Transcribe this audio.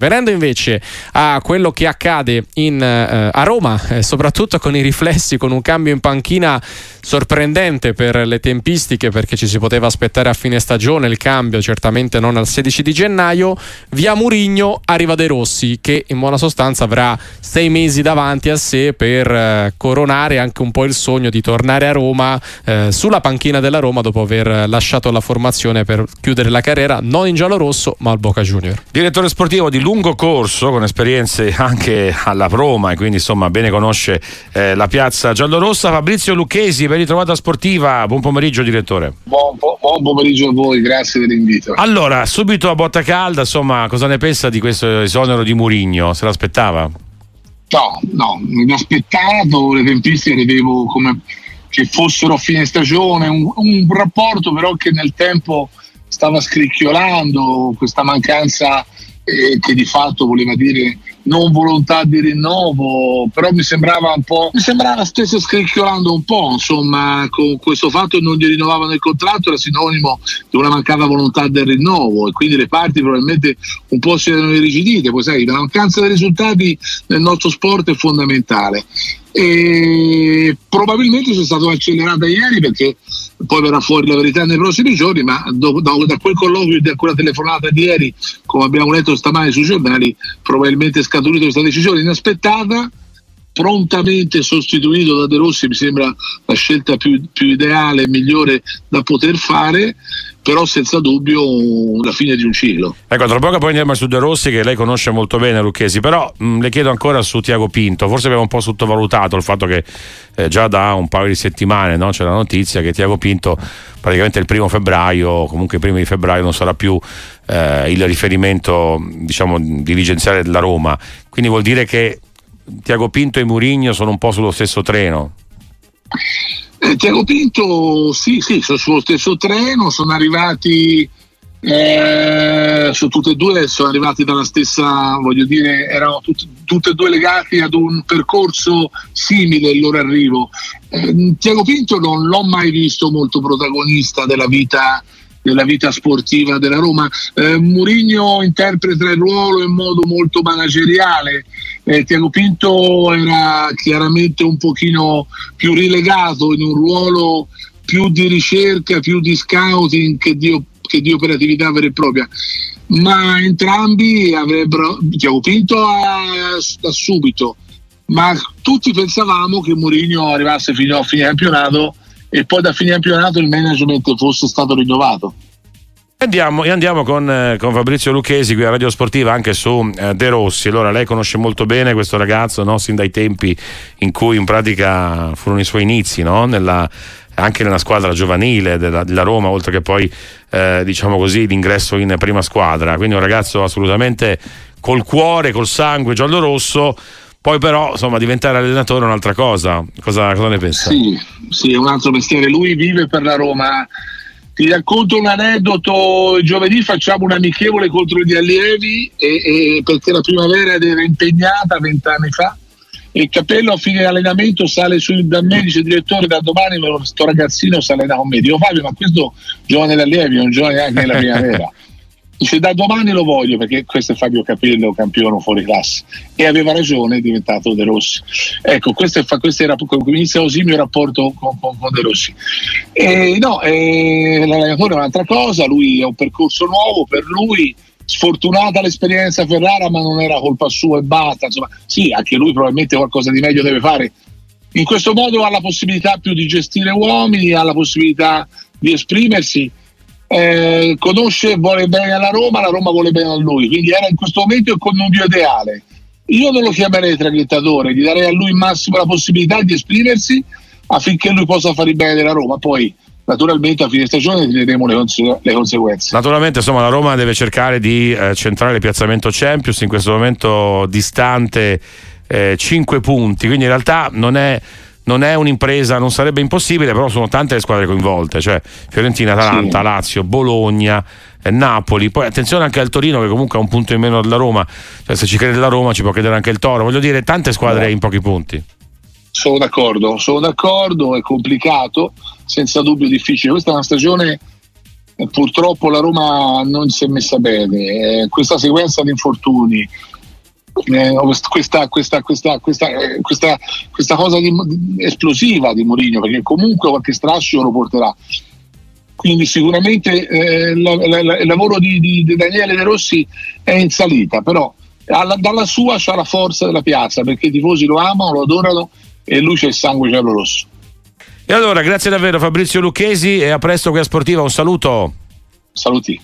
Venendo invece a quello che accade in, eh, a Roma, eh, soprattutto con i riflessi, con un cambio in panchina sorprendente per le tempistiche, perché ci si poteva aspettare a fine stagione il cambio, certamente non al 16 di gennaio, via Murigno arriva De Rossi, che in buona sostanza avrà sei mesi davanti a sé per eh, coronare anche un po' il sogno di tornare a Roma, eh, sulla panchina della Roma, dopo aver lasciato la formazione per chiudere la carriera, non in giallo-rosso, ma al Boca Junior. Direttore sportivo di lungo corso con esperienze anche alla Roma e quindi insomma bene conosce eh, la piazza giallorossa. Fabrizio Lucchesi, ben ritrovata sportiva. Buon pomeriggio direttore. Buon, po- buon pomeriggio a voi, grazie dell'invito. Allora, subito a botta calda, insomma, cosa ne pensa di questo esonero di Murigno? Se l'aspettava? No, no, mi aspettato, le tempistiche le vedevo come che fossero a fine stagione, un, un rapporto però che nel tempo stava scricchiolando, questa mancanza eh, che di fatto voleva dire non volontà di rinnovo, però mi sembrava un po', mi sembrava stesse scricchiolando un po', insomma, con questo fatto che non gli rinnovavano il contratto era sinonimo di una mancata volontà del rinnovo e quindi le parti probabilmente un po' si erano irrigidite, poi sai, la mancanza dei risultati nel nostro sport è fondamentale e probabilmente c'è stata un'accelerata ieri perché poi verrà fuori la verità nei prossimi giorni, ma do, do, da quel colloquio, da quella telefonata di ieri, come abbiamo letto stamani sui giornali, probabilmente è scaturita questa decisione inaspettata prontamente sostituito da De Rossi mi sembra la scelta più, più ideale e migliore da poter fare però senza dubbio la fine di un ciclo. Ecco, tra poco poi andiamo su De Rossi che lei conosce molto bene Lucchesi, però mh, le chiedo ancora su Tiago Pinto, forse abbiamo un po' sottovalutato il fatto che eh, già da un paio di settimane no, c'è la notizia che Tiago Pinto praticamente il primo febbraio, comunque i primi di febbraio non sarà più eh, il riferimento diciamo dirigenziale della Roma, quindi vuol dire che Tiago Pinto e Murigno sono un po' sullo stesso treno. Eh, Tiago Pinto, sì, sì, sono sullo stesso treno, sono arrivati, eh, sono tutte e due, sono arrivati dalla stessa, voglio dire, erano tutti, tutte e due legati ad un percorso simile il loro arrivo. Eh, Tiago Pinto non l'ho mai visto molto protagonista della vita della vita sportiva della Roma. Eh, Murigno interpreta il ruolo in modo molto manageriale, eh, Tiago Pinto era chiaramente un pochino più rilegato in un ruolo più di ricerca, più di scouting che di, che di operatività vera e propria. Ma entrambi avrebbero, Tiago Pinto da subito, ma tutti pensavamo che Mourinho arrivasse fino a fine campionato e poi da fine campionato il management fosse stato rinnovato. Andiamo, andiamo con, eh, con, Fabrizio Lucchesi qui a Radio Sportiva anche su eh, De Rossi. Allora, lei conosce molto bene questo ragazzo, no? sin dai tempi in cui in pratica furono i suoi inizi, no? nella, anche nella squadra giovanile della, della Roma, oltre che poi eh, diciamo così l'ingresso in prima squadra. Quindi un ragazzo assolutamente col cuore, col sangue giallo-rosso. Poi però, insomma, diventare allenatore è un'altra cosa. Cosa, cosa ne pensa? Sì, sì, è un altro mestiere. Lui vive per la Roma ti racconto un aneddoto, giovedì facciamo un amichevole contro gli allievi e, e perché la primavera era impegnata vent'anni fa e il capello a fine allenamento sale su da me, dice direttore da domani questo ragazzino si allena con me. Dico Fabio ma questo giovane d'allievi è un giovane anche nella primavera. Dice da domani lo voglio perché questo è Fabio Capello, campione fuori classe. E aveva ragione, è diventato De Rossi. Ecco, questo, è, questo era inizia così il mio rapporto con, con, con De Rossi. E, no, eh, l'allenatore è un'altra cosa, lui è un percorso nuovo per lui. Sfortunata l'esperienza Ferrara, ma non era colpa sua e basta. Insomma, sì, anche lui probabilmente qualcosa di meglio deve fare. In questo modo ha la possibilità più di gestire uomini, ha la possibilità di esprimersi eh, conosce vuole bene alla Roma, la Roma vuole bene a lui, quindi era in questo momento il connubio ideale. Io non lo chiamerei traghettatore, gli darei a lui massimo la possibilità di esprimersi affinché lui possa fare il bene della Roma. Poi naturalmente a fine stagione vedremo le, conse- le, conseguenze. Naturalmente insomma la Roma deve cercare di eh, centrare il piazzamento Champions in questo momento distante eh, 5 punti, quindi in realtà non è non è un'impresa, non sarebbe impossibile, però sono tante le squadre coinvolte, cioè Fiorentina, Atalanta, sì. Lazio, Bologna. Eh, Napoli, poi attenzione anche al Torino che comunque ha un punto in meno della Roma, cioè, se ci crede la Roma ci può credere anche il Toro, voglio dire tante squadre no. in pochi punti. Sono d'accordo, sono d'accordo, è complicato, senza dubbio difficile. Questa è una stagione purtroppo la Roma non si è messa bene. Eh, questa sequenza di infortuni, eh, questa, questa, questa, questa, cosa di, esplosiva di Mourinho, perché comunque qualche strascico lo porterà. Quindi sicuramente eh, la, la, la, il lavoro di, di, Daniele De Rossi è in salita, però alla, dalla sua c'ha la forza della piazza, perché i tifosi lo amano, lo adorano e lui c'è il sangue giallo rosso. E allora, grazie davvero Fabrizio Lucchesi e a presto qui a Sportiva, un saluto. Saluti.